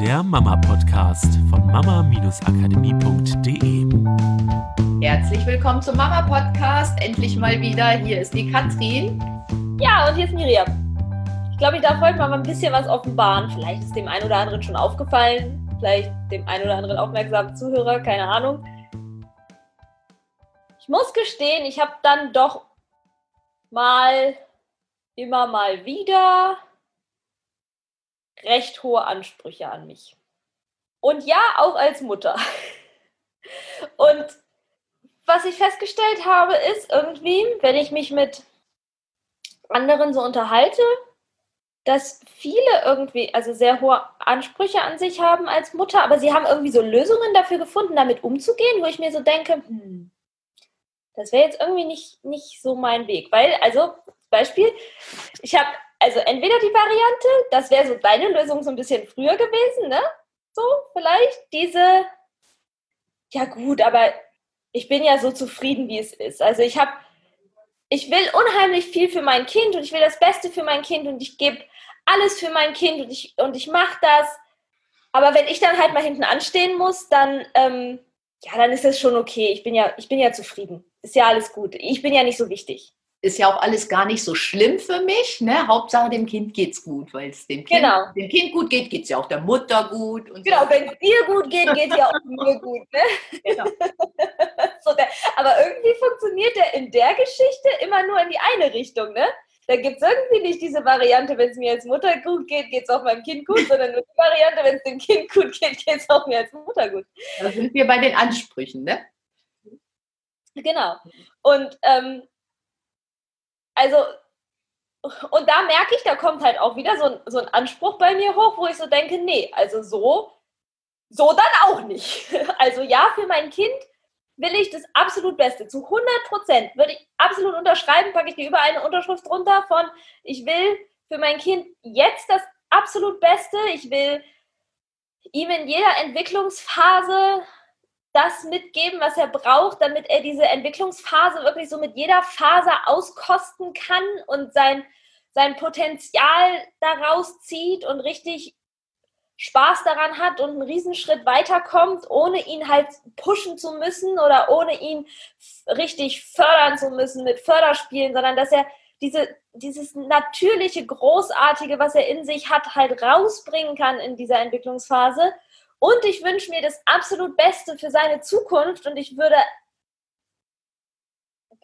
der Mama-Podcast von mama-akademie.de. Herzlich willkommen zum Mama-Podcast. Endlich mal wieder. Hier ist die Katrin. Ja, und hier ist Miriam. Ich glaube, ich darf heute mal ein bisschen was offenbaren. Vielleicht ist dem einen oder anderen schon aufgefallen. Vielleicht dem einen oder anderen aufmerksamen Zuhörer, keine Ahnung. Ich muss gestehen, ich habe dann doch mal immer mal wieder recht hohe Ansprüche an mich. Und ja, auch als Mutter. Und was ich festgestellt habe, ist irgendwie, wenn ich mich mit anderen so unterhalte, dass viele irgendwie, also sehr hohe Ansprüche an sich haben als Mutter, aber sie haben irgendwie so Lösungen dafür gefunden, damit umzugehen, wo ich mir so denke, hm, das wäre jetzt irgendwie nicht, nicht so mein Weg. Weil, also, Beispiel, ich habe also entweder die Variante, das wäre so deine Lösung so ein bisschen früher gewesen, ne? So, vielleicht diese, ja gut, aber ich bin ja so zufrieden, wie es ist. Also ich habe, ich will unheimlich viel für mein Kind und ich will das Beste für mein Kind und ich gebe alles für mein Kind und ich, und ich mache das. Aber wenn ich dann halt mal hinten anstehen muss, dann, ähm, ja, dann ist das schon okay. Ich bin ja, ich bin ja zufrieden. Ist ja alles gut. Ich bin ja nicht so wichtig ist ja auch alles gar nicht so schlimm für mich. Ne? Hauptsache dem Kind geht's gut, weil es dem Kind, genau. dem Kind gut geht, geht es ja auch der Mutter gut. Und genau, so. wenn es dir gut geht, geht es ja auch mir gut. Ne? Genau. so der, aber irgendwie funktioniert der in der Geschichte immer nur in die eine Richtung. Ne? Da gibt es irgendwie nicht diese Variante, wenn es mir als Mutter gut geht, geht es auch meinem Kind gut, sondern nur die Variante, wenn es dem Kind gut geht, geht es auch mir als Mutter gut. Da sind wir bei den Ansprüchen, ne? Genau. Und ähm, also, und da merke ich, da kommt halt auch wieder so ein, so ein Anspruch bei mir hoch, wo ich so denke, nee, also so, so dann auch nicht. Also ja, für mein Kind will ich das absolut Beste. Zu 100 Prozent würde ich absolut unterschreiben, packe ich dir überall eine Unterschrift drunter von, ich will für mein Kind jetzt das absolut Beste. Ich will ihm in jeder Entwicklungsphase das mitgeben, was er braucht, damit er diese Entwicklungsphase wirklich so mit jeder Phase auskosten kann und sein, sein Potenzial daraus zieht und richtig Spaß daran hat und einen Riesenschritt weiterkommt, ohne ihn halt pushen zu müssen oder ohne ihn richtig fördern zu müssen mit Förderspielen, sondern dass er diese, dieses natürliche, großartige, was er in sich hat, halt rausbringen kann in dieser Entwicklungsphase und ich wünsche mir das absolut Beste für seine Zukunft und ich würde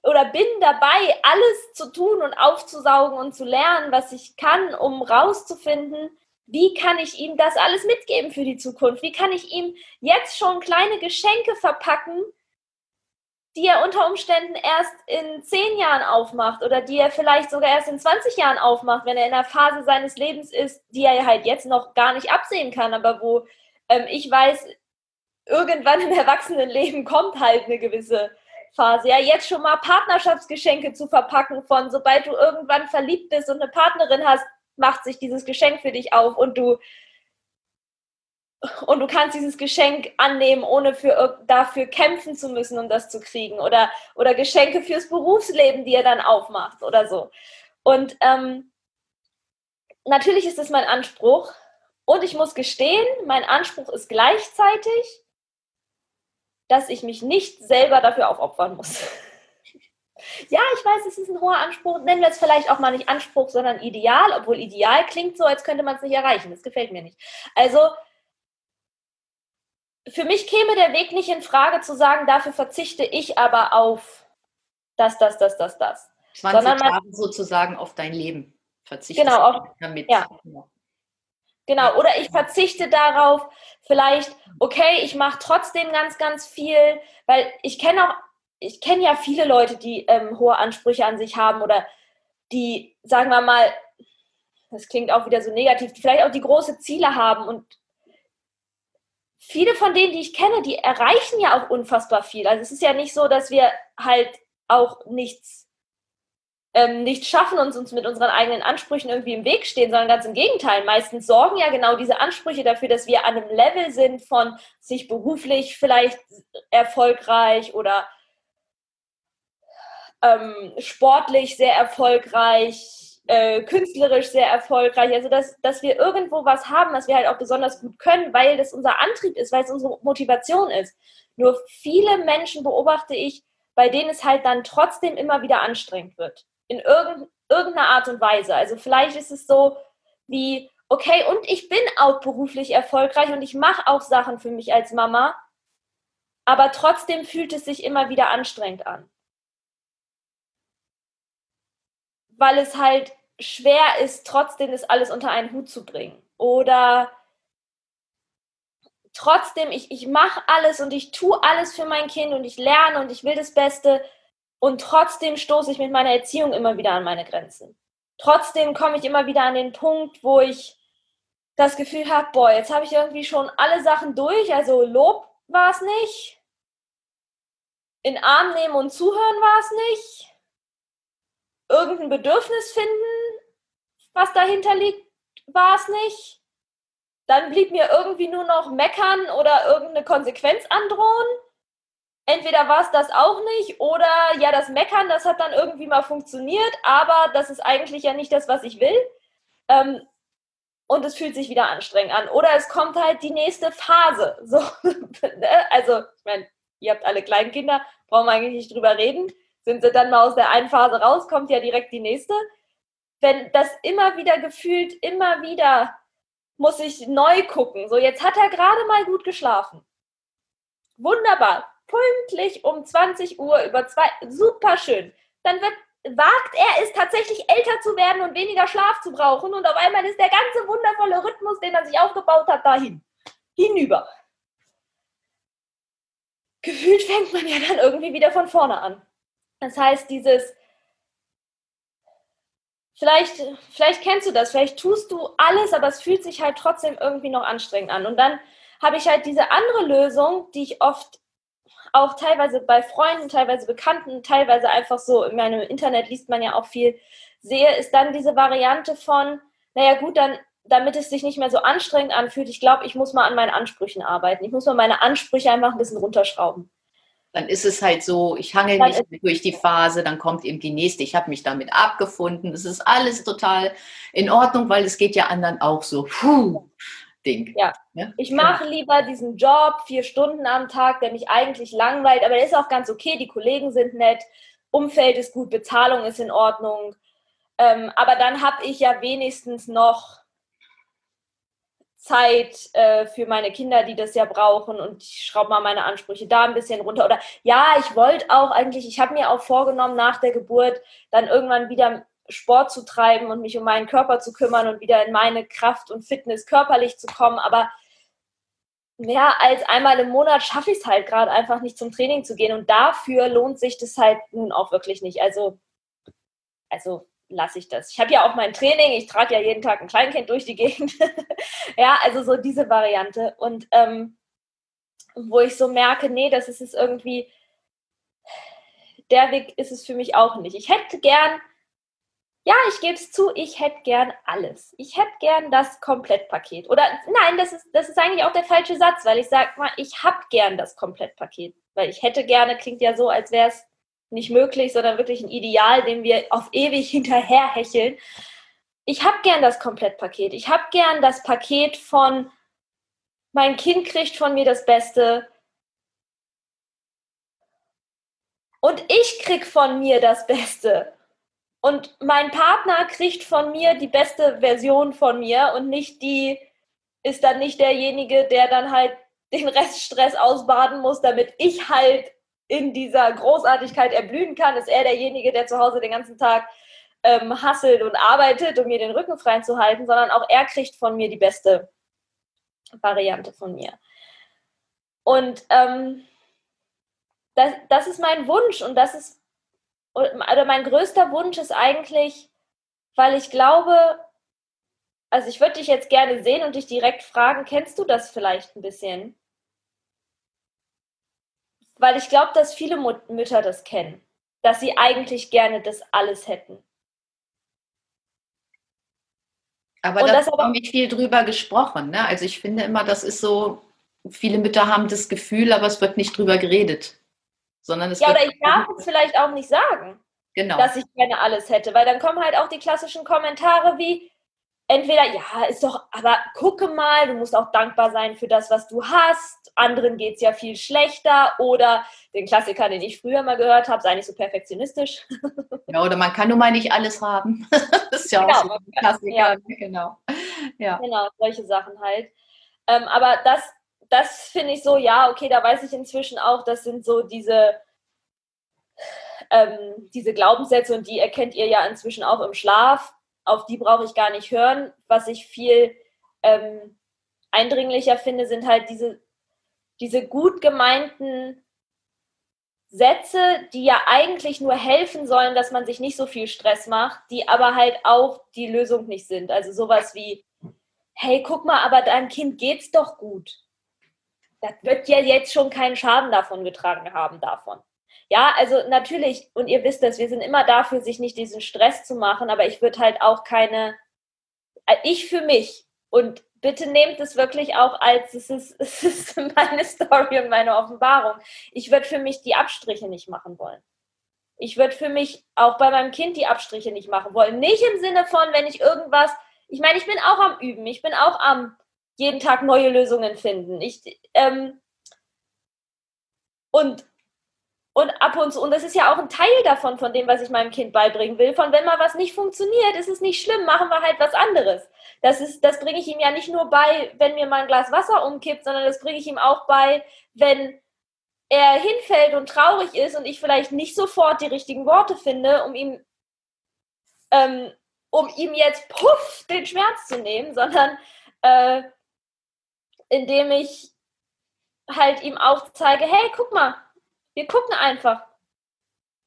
oder bin dabei, alles zu tun und aufzusaugen und zu lernen, was ich kann, um rauszufinden, wie kann ich ihm das alles mitgeben für die Zukunft? Wie kann ich ihm jetzt schon kleine Geschenke verpacken, die er unter Umständen erst in zehn Jahren aufmacht oder die er vielleicht sogar erst in 20 Jahren aufmacht, wenn er in einer Phase seines Lebens ist, die er halt jetzt noch gar nicht absehen kann, aber wo ähm, ich weiß, irgendwann im Erwachsenenleben kommt halt eine gewisse Phase. Ja, jetzt schon mal Partnerschaftsgeschenke zu verpacken von, sobald du irgendwann verliebt bist und eine Partnerin hast, macht sich dieses Geschenk für dich auf und du und du kannst dieses Geschenk annehmen, ohne für, dafür kämpfen zu müssen, um das zu kriegen. Oder, oder Geschenke fürs Berufsleben, die er dann aufmacht oder so. Und ähm, natürlich ist es mein Anspruch, und ich muss gestehen, mein Anspruch ist gleichzeitig, dass ich mich nicht selber dafür aufopfern muss. ja, ich weiß, es ist ein hoher Anspruch. Nennen wir es vielleicht auch mal nicht Anspruch, sondern Ideal, obwohl Ideal klingt so, als könnte man es nicht erreichen. Das gefällt mir nicht. Also, für mich käme der Weg nicht in Frage zu sagen, dafür verzichte ich aber auf das, das, das, das, das. 20 Jahre sozusagen auf dein Leben verzichten. Genau, auf, damit. Ja. Genau. Oder ich verzichte darauf, vielleicht, okay, ich mache trotzdem ganz, ganz viel, weil ich kenne auch, ich kenne ja viele Leute, die ähm, hohe Ansprüche an sich haben oder die, sagen wir mal, das klingt auch wieder so negativ, die vielleicht auch die große Ziele haben und viele von denen, die ich kenne, die erreichen ja auch unfassbar viel. Also es ist ja nicht so, dass wir halt auch nichts ähm, nicht schaffen und uns mit unseren eigenen Ansprüchen irgendwie im Weg stehen, sondern ganz im Gegenteil. Meistens sorgen ja genau diese Ansprüche dafür, dass wir an einem Level sind von sich beruflich vielleicht erfolgreich oder ähm, sportlich sehr erfolgreich, äh, künstlerisch sehr erfolgreich. Also, dass, dass wir irgendwo was haben, was wir halt auch besonders gut können, weil das unser Antrieb ist, weil es unsere Motivation ist. Nur viele Menschen beobachte ich, bei denen es halt dann trotzdem immer wieder anstrengend wird. In irgendeiner Art und Weise. Also vielleicht ist es so wie, okay, und ich bin auch beruflich erfolgreich und ich mache auch Sachen für mich als Mama, aber trotzdem fühlt es sich immer wieder anstrengend an. Weil es halt schwer ist, trotzdem das alles unter einen Hut zu bringen. Oder trotzdem, ich, ich mache alles und ich tue alles für mein Kind und ich lerne und ich will das Beste und trotzdem stoße ich mit meiner Erziehung immer wieder an meine Grenzen. Trotzdem komme ich immer wieder an den Punkt, wo ich das Gefühl habe, boah, jetzt habe ich irgendwie schon alle Sachen durch, also Lob war es nicht, in Arm nehmen und zuhören war es nicht, irgendein Bedürfnis finden, was dahinter liegt, war es nicht dann blieb mir irgendwie nur noch meckern oder irgendeine Konsequenz androhen. Entweder war es das auch nicht oder ja, das Meckern, das hat dann irgendwie mal funktioniert, aber das ist eigentlich ja nicht das, was ich will. Ähm, und es fühlt sich wieder anstrengend an. Oder es kommt halt die nächste Phase. So, ne? also, ich meine, ihr habt alle Kleinkinder, brauchen wir eigentlich nicht drüber reden. Sind sie dann mal aus der einen Phase raus, kommt ja direkt die nächste. Wenn das immer wieder gefühlt, immer wieder muss ich neu gucken. So, jetzt hat er gerade mal gut geschlafen. Wunderbar. Pünktlich um 20 Uhr über zwei. Super schön. Dann wird, wagt er es tatsächlich älter zu werden und weniger Schlaf zu brauchen. Und auf einmal ist der ganze wundervolle Rhythmus, den er sich aufgebaut hat, dahin. Hinüber. Gefühlt fängt man ja dann irgendwie wieder von vorne an. Das heißt, dieses vielleicht, vielleicht kennst du das, vielleicht tust du alles, aber es fühlt sich halt trotzdem irgendwie noch anstrengend an. Und dann habe ich halt diese andere Lösung, die ich oft auch teilweise bei Freunden, teilweise Bekannten, teilweise einfach so in meinem Internet liest man ja auch viel, sehe, ist dann diese Variante von, naja gut, dann, damit es sich nicht mehr so anstrengend anfühlt, ich glaube, ich muss mal an meinen Ansprüchen arbeiten. Ich muss mal meine Ansprüche einfach ein bisschen runterschrauben dann ist es halt so, ich hangel nicht durch die Phase, dann kommt eben die nächste, ich habe mich damit abgefunden. Es ist alles total in Ordnung, weil es geht ja anderen auch so. Puh, Ding. Ja. ja? Ich mache ja. lieber diesen Job vier Stunden am Tag, der mich eigentlich langweilt, aber der ist auch ganz okay, die Kollegen sind nett, Umfeld ist gut, Bezahlung ist in Ordnung. Ähm, aber dann habe ich ja wenigstens noch Zeit äh, für meine Kinder, die das ja brauchen und ich schraube mal meine Ansprüche da ein bisschen runter. Oder ja, ich wollte auch eigentlich, ich habe mir auch vorgenommen, nach der Geburt dann irgendwann wieder Sport zu treiben und mich um meinen Körper zu kümmern und wieder in meine Kraft und Fitness körperlich zu kommen. Aber mehr als einmal im Monat schaffe ich es halt gerade einfach nicht zum Training zu gehen. Und dafür lohnt sich das halt nun auch wirklich nicht. Also, also lasse ich das. Ich habe ja auch mein Training, ich trage ja jeden Tag ein Kleinkind durch die Gegend. ja, also so diese Variante. Und ähm, wo ich so merke, nee, das ist es irgendwie, der Weg ist es für mich auch nicht. Ich hätte gern, ja, ich gebe es zu, ich hätte gern alles. Ich hätte gern das Komplettpaket. Oder nein, das ist, das ist eigentlich auch der falsche Satz, weil ich sage mal, ich habe gern das Komplettpaket. Weil ich hätte gerne, klingt ja so, als wäre es nicht möglich, sondern wirklich ein Ideal, dem wir auf ewig hinterherhecheln. Ich habe gern das Komplettpaket. Ich habe gern das Paket von mein Kind kriegt von mir das Beste und ich krieg von mir das Beste. Und mein Partner kriegt von mir die beste Version von mir und nicht die, ist dann nicht derjenige, der dann halt den Reststress ausbaden muss, damit ich halt in dieser Großartigkeit erblühen kann, ist er derjenige, der zu Hause den ganzen Tag ähm, hasselt und arbeitet, um mir den Rücken frei zu halten, sondern auch er kriegt von mir die beste Variante von mir. Und ähm, das, das ist mein Wunsch und das ist, oder mein größter Wunsch ist eigentlich, weil ich glaube, also ich würde dich jetzt gerne sehen und dich direkt fragen, kennst du das vielleicht ein bisschen? weil ich glaube, dass viele Mut Mütter das kennen, dass sie eigentlich gerne das alles hätten. Aber da haben wir viel drüber gesprochen. Ne? Also ich finde immer, das ist so, viele Mütter haben das Gefühl, aber es wird nicht drüber geredet. Sondern es ja, oder ich darf es vielleicht auch nicht sagen. genau. dass ich gerne alles hätte. Weil dann kommen halt auch die klassischen Kommentare wie, entweder, ja, ist doch, aber gucke mal, du musst auch dankbar sein für das, was du hast. Anderen geht es ja viel schlechter. Oder den Klassiker, den ich früher mal gehört habe, sei nicht so perfektionistisch. Ja, oder man kann nun mal nicht alles haben. das ist ja Genau, auch so ein Klassiker. ja. Genau. Ja. Genau, solche Sachen halt. Ähm, aber das, das finde ich so, ja, okay, da weiß ich inzwischen auch, das sind so diese, ähm, diese Glaubenssätze und die erkennt ihr ja inzwischen auch im Schlaf. Auf die brauche ich gar nicht hören. Was ich viel ähm, eindringlicher finde, sind halt diese, diese gut gemeinten Sätze, die ja eigentlich nur helfen sollen, dass man sich nicht so viel Stress macht, die aber halt auch die Lösung nicht sind. Also sowas wie, hey, guck mal, aber deinem Kind geht's doch gut. Das wird ja jetzt schon keinen Schaden davon getragen haben davon. Ja, also natürlich, und ihr wisst das, wir sind immer dafür, sich nicht diesen Stress zu machen, aber ich würde halt auch keine, äh, ich für mich, und bitte nehmt es wirklich auch als, es ist, es ist meine Story und meine Offenbarung. Ich würde für mich die Abstriche nicht machen wollen. Ich würde für mich auch bei meinem Kind die Abstriche nicht machen wollen. Nicht im Sinne von, wenn ich irgendwas, ich meine, ich bin auch am Üben, ich bin auch am jeden Tag neue Lösungen finden. Ich, ähm, und, und ab und zu, und das ist ja auch ein Teil davon, von dem, was ich meinem Kind beibringen will, von wenn mal was nicht funktioniert, ist es nicht schlimm, machen wir halt was anderes. Das, das bringe ich ihm ja nicht nur bei, wenn mir mal ein Glas Wasser umkippt, sondern das bringe ich ihm auch bei, wenn er hinfällt und traurig ist und ich vielleicht nicht sofort die richtigen Worte finde, um ihm, ähm, um ihm jetzt puff den Schmerz zu nehmen, sondern äh, indem ich halt ihm aufzeige, hey, guck mal, wir gucken einfach,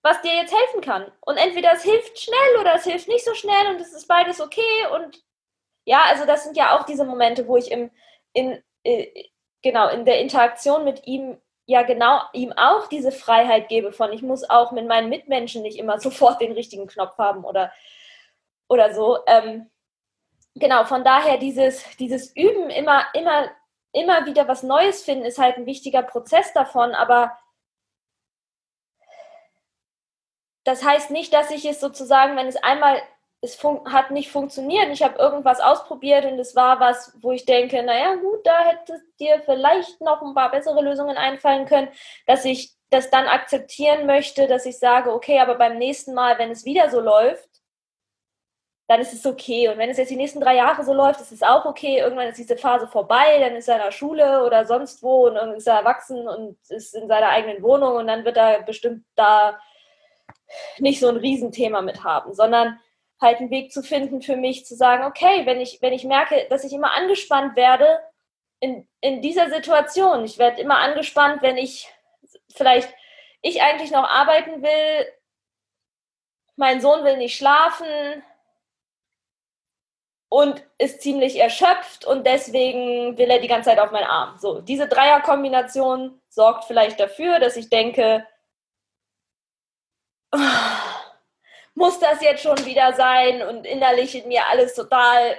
was dir jetzt helfen kann. Und entweder es hilft schnell oder es hilft nicht so schnell und es ist beides okay. Und ja, also das sind ja auch diese Momente, wo ich im, in, äh, genau, in der Interaktion mit ihm ja genau ihm auch diese Freiheit gebe von, ich muss auch mit meinen Mitmenschen nicht immer sofort den richtigen Knopf haben oder, oder so. Ähm, genau, von daher dieses, dieses Üben, immer, immer, immer wieder was Neues finden, ist halt ein wichtiger Prozess davon, aber das heißt nicht, dass ich es sozusagen, wenn es einmal, es hat nicht funktioniert, ich habe irgendwas ausprobiert und es war was, wo ich denke, naja gut, da hätte dir vielleicht noch ein paar bessere Lösungen einfallen können, dass ich das dann akzeptieren möchte, dass ich sage, okay, aber beim nächsten Mal, wenn es wieder so läuft, dann ist es okay. Und wenn es jetzt die nächsten drei Jahre so läuft, ist es auch okay. Irgendwann ist diese Phase vorbei, dann ist er in der Schule oder sonst wo und dann ist er erwachsen und ist in seiner eigenen Wohnung und dann wird er bestimmt da nicht so ein Riesenthema mit haben, sondern halt einen Weg zu finden für mich, zu sagen, okay, wenn ich, wenn ich merke, dass ich immer angespannt werde in, in dieser Situation, ich werde immer angespannt, wenn ich vielleicht ich eigentlich noch arbeiten will, mein Sohn will nicht schlafen und ist ziemlich erschöpft und deswegen will er die ganze Zeit auf meinen Arm. So, diese Dreierkombination sorgt vielleicht dafür, dass ich denke, muss das jetzt schon wieder sein und innerlich in mir alles total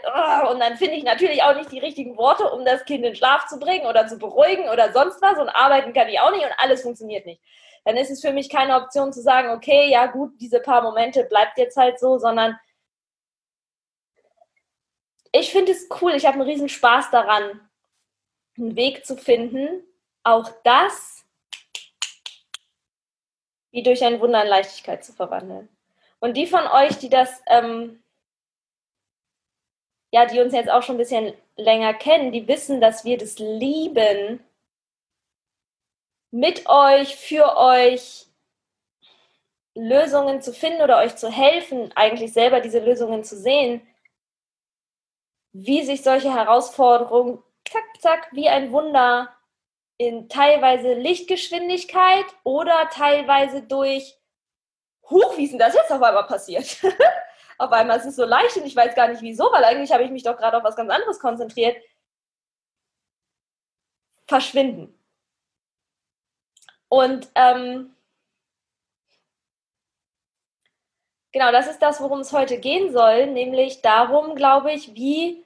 und dann finde ich natürlich auch nicht die richtigen Worte, um das Kind in Schlaf zu bringen oder zu beruhigen oder sonst was und arbeiten kann ich auch nicht und alles funktioniert nicht. Dann ist es für mich keine Option zu sagen, okay, ja gut, diese paar Momente bleibt jetzt halt so, sondern ich finde es cool, ich habe einen riesen Spaß daran, einen Weg zu finden, auch das wie durch ein Wunder in Leichtigkeit zu verwandeln. Und die von euch, die das, ähm, ja, die uns jetzt auch schon ein bisschen länger kennen, die wissen, dass wir das lieben, mit euch, für euch Lösungen zu finden oder euch zu helfen, eigentlich selber diese Lösungen zu sehen, wie sich solche Herausforderungen, zack, zack, wie ein Wunder in teilweise Lichtgeschwindigkeit oder teilweise durch Huch, wie ist denn das jetzt auf einmal passiert? auf einmal ist es so leicht und ich weiß gar nicht wieso, weil eigentlich habe ich mich doch gerade auf was ganz anderes konzentriert. Verschwinden. Und ähm, genau, das ist das, worum es heute gehen soll, nämlich darum, glaube ich, wie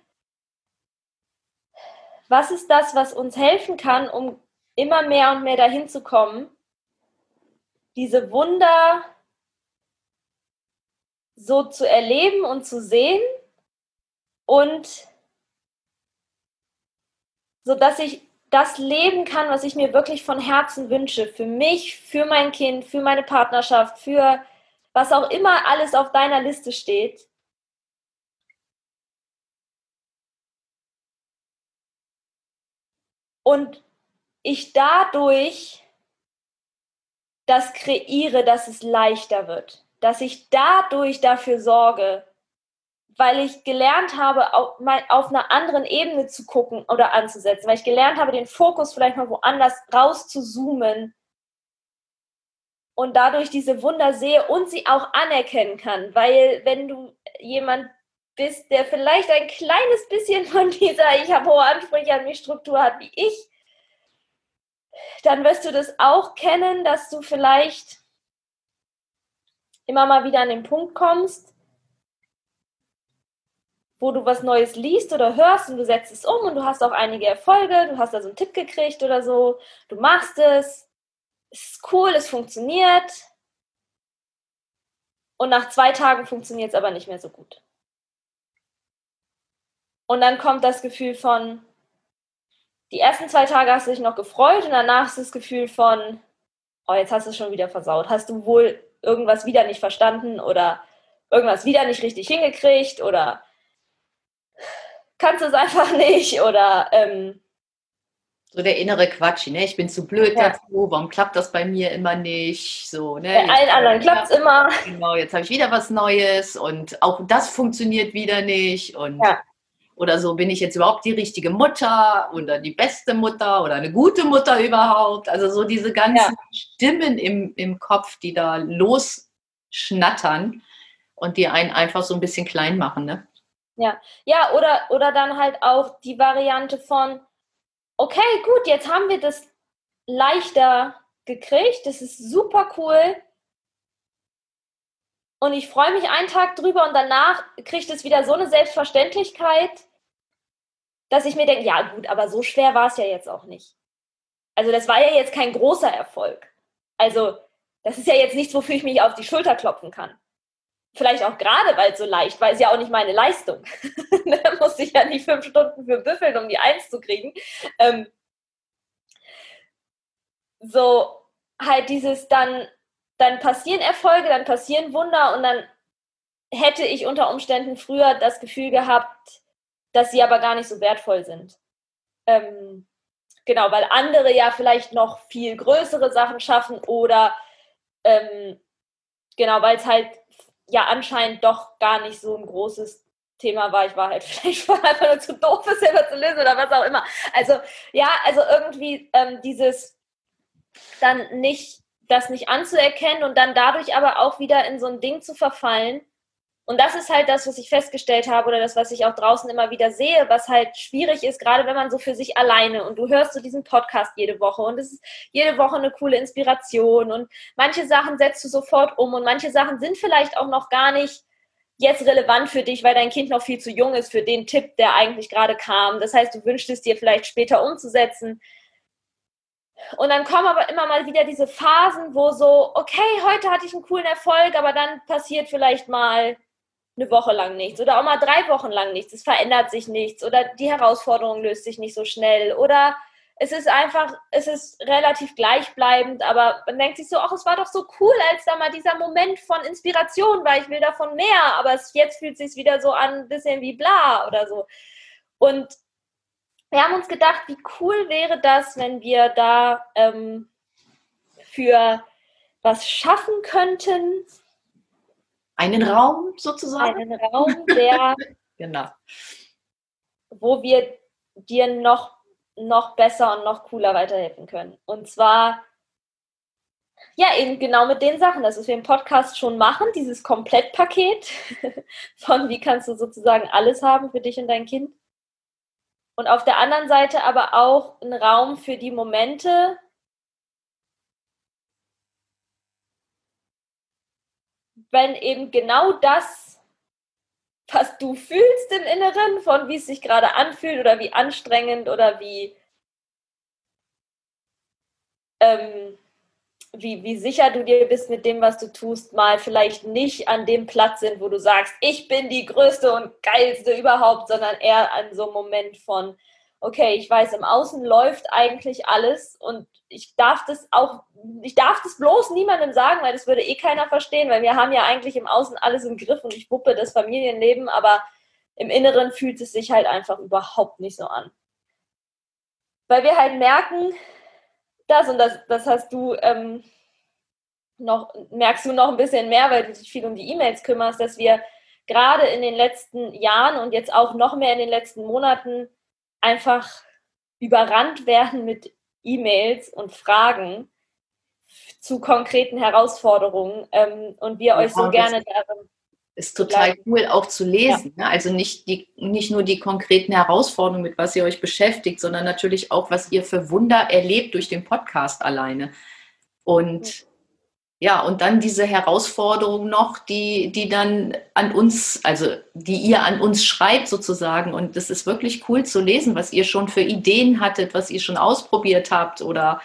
was ist das, was uns helfen kann, um immer mehr und mehr dahin zu kommen, diese Wunder so zu erleben und zu sehen und so dass ich das leben kann, was ich mir wirklich von Herzen wünsche, für mich, für mein Kind, für meine Partnerschaft, für was auch immer alles auf deiner Liste steht. Und ich dadurch das kreiere, dass es leichter wird, dass ich dadurch dafür sorge, weil ich gelernt habe, auf, einer anderen Ebene zu gucken oder anzusetzen, weil ich gelernt habe, den Fokus vielleicht mal woanders raus zu zoomen und dadurch diese Wunder sehe und sie auch anerkennen kann, weil wenn du jemand bist, der vielleicht ein kleines bisschen von dieser ich habe hohe Ansprüche an mich Struktur hat wie ich, dann wirst du das auch kennen, dass du vielleicht immer mal wieder an den Punkt kommst, wo du was Neues liest oder hörst und du setzt es um und du hast auch einige Erfolge, du hast da so einen Tipp gekriegt oder so, du machst es, es ist cool, es funktioniert und nach zwei Tagen funktioniert es aber nicht mehr so gut. Und dann kommt das Gefühl von, die ersten zwei Tage hast du dich noch gefreut und danach ist das Gefühl von, oh, jetzt hast du es schon wieder versaut. Hast du wohl irgendwas wieder nicht verstanden oder irgendwas wieder nicht richtig hingekriegt oder kannst du es einfach nicht oder ähm, so der innere Quatsch, ne? Ich bin zu blöd ja. dazu, warum klappt das bei mir immer nicht? So, ne? Bei allen anderen klappt es immer. Genau, jetzt habe ich wieder was Neues und auch das funktioniert wieder nicht. Und ja oder so, bin ich jetzt überhaupt die richtige Mutter oder die beste Mutter oder eine gute Mutter überhaupt? Also so diese ganzen ja. Stimmen im, im Kopf, die da losschnattern und die einen einfach so ein bisschen klein machen, ne? Ja, ja, oder, oder dann halt auch die Variante von, okay, gut, jetzt haben wir das leichter gekriegt, das ist super cool. Und ich freue mich einen Tag drüber und danach kriegt es wieder so eine Selbstverständlichkeit, dass ich mir denke, ja gut, aber so schwer war es ja jetzt auch nicht. Also das war ja jetzt kein großer Erfolg. Also das ist ja jetzt nichts, wofür ich mich auf die Schulter klopfen kann. Vielleicht auch gerade, weil es so leicht war, ist ja auch nicht meine Leistung. da musste ich ja nicht fünf Stunden für büffeln, um die Eins zu kriegen. Ähm, so halt dieses dann, dann passieren Erfolge, dann passieren Wunder und dann hätte ich unter Umständen früher das Gefühl gehabt, dass sie aber gar nicht so wertvoll sind. Ähm, genau, weil andere ja vielleicht noch viel größere Sachen schaffen oder ähm, genau, weil es halt ja anscheinend doch gar nicht so ein großes Thema war. Ich war halt vielleicht einfach nur zu doof, es selber zu lösen oder was auch immer. Also ja, also irgendwie ähm, dieses dann nicht, das nicht anzuerkennen und dann dadurch aber auch wieder in so ein Ding zu verfallen, und das ist halt das, was ich festgestellt habe oder das, was ich auch draußen immer wieder sehe, was halt schwierig ist, gerade wenn man so für sich alleine und du hörst so diesen Podcast jede Woche und es ist jede Woche eine coole Inspiration und manche Sachen setzt du sofort um und manche Sachen sind vielleicht auch noch gar nicht jetzt relevant für dich, weil dein Kind noch viel zu jung ist für den Tipp, der eigentlich gerade kam. Das heißt, du wünschst es dir vielleicht später umzusetzen. Und dann kommen aber immer mal wieder diese Phasen, wo so, okay, heute hatte ich einen coolen Erfolg, aber dann passiert vielleicht mal eine Woche lang nichts oder auch mal drei Wochen lang nichts. Es verändert sich nichts oder die Herausforderung löst sich nicht so schnell oder es ist einfach, es ist relativ gleichbleibend, aber man denkt sich so, ach, es war doch so cool, als da mal dieser Moment von Inspiration war, ich will davon mehr, aber es, jetzt fühlt es sich wieder so an, ein bisschen wie bla oder so. Und wir haben uns gedacht, wie cool wäre das, wenn wir da ähm, für was schaffen könnten, einen Raum sozusagen? Einen Raum, der, genau. wo wir dir noch, noch besser und noch cooler weiterhelfen können. Und zwar, ja, eben genau mit den Sachen, das, was wir im Podcast schon machen, dieses Komplettpaket von wie kannst du sozusagen alles haben für dich und dein Kind. Und auf der anderen Seite aber auch ein Raum für die Momente, wenn eben genau das, was du fühlst im Inneren, von wie es sich gerade anfühlt oder wie anstrengend oder wie, ähm, wie, wie sicher du dir bist mit dem, was du tust, mal vielleicht nicht an dem Platz sind, wo du sagst, ich bin die größte und geilste überhaupt, sondern eher an so einem Moment von, okay, ich weiß, im Außen läuft eigentlich alles und ich darf das auch, ich darf das bloß niemandem sagen, weil das würde eh keiner verstehen, weil wir haben ja eigentlich im Außen alles im Griff und ich wuppe das Familienleben, aber im Inneren fühlt es sich halt einfach überhaupt nicht so an. Weil wir halt merken, das und das, das hast du ähm, noch, merkst du noch ein bisschen mehr, weil du dich viel um die E-Mails kümmerst, dass wir gerade in den letzten Jahren und jetzt auch noch mehr in den letzten Monaten einfach überrannt werden mit E-Mails und Fragen zu konkreten Herausforderungen ähm, und wir ja, euch so gerne darin. Ist total cool auch zu lesen. Ja. Ne? Also nicht, die, nicht nur die konkreten Herausforderungen, mit was ihr euch beschäftigt, sondern natürlich auch, was ihr für Wunder erlebt durch den Podcast alleine. Und ja, und dann diese Herausforderung noch, die, die dann an uns, also die ihr an uns schreibt sozusagen. Und das ist wirklich cool zu lesen, was ihr schon für Ideen hattet, was ihr schon ausprobiert habt oder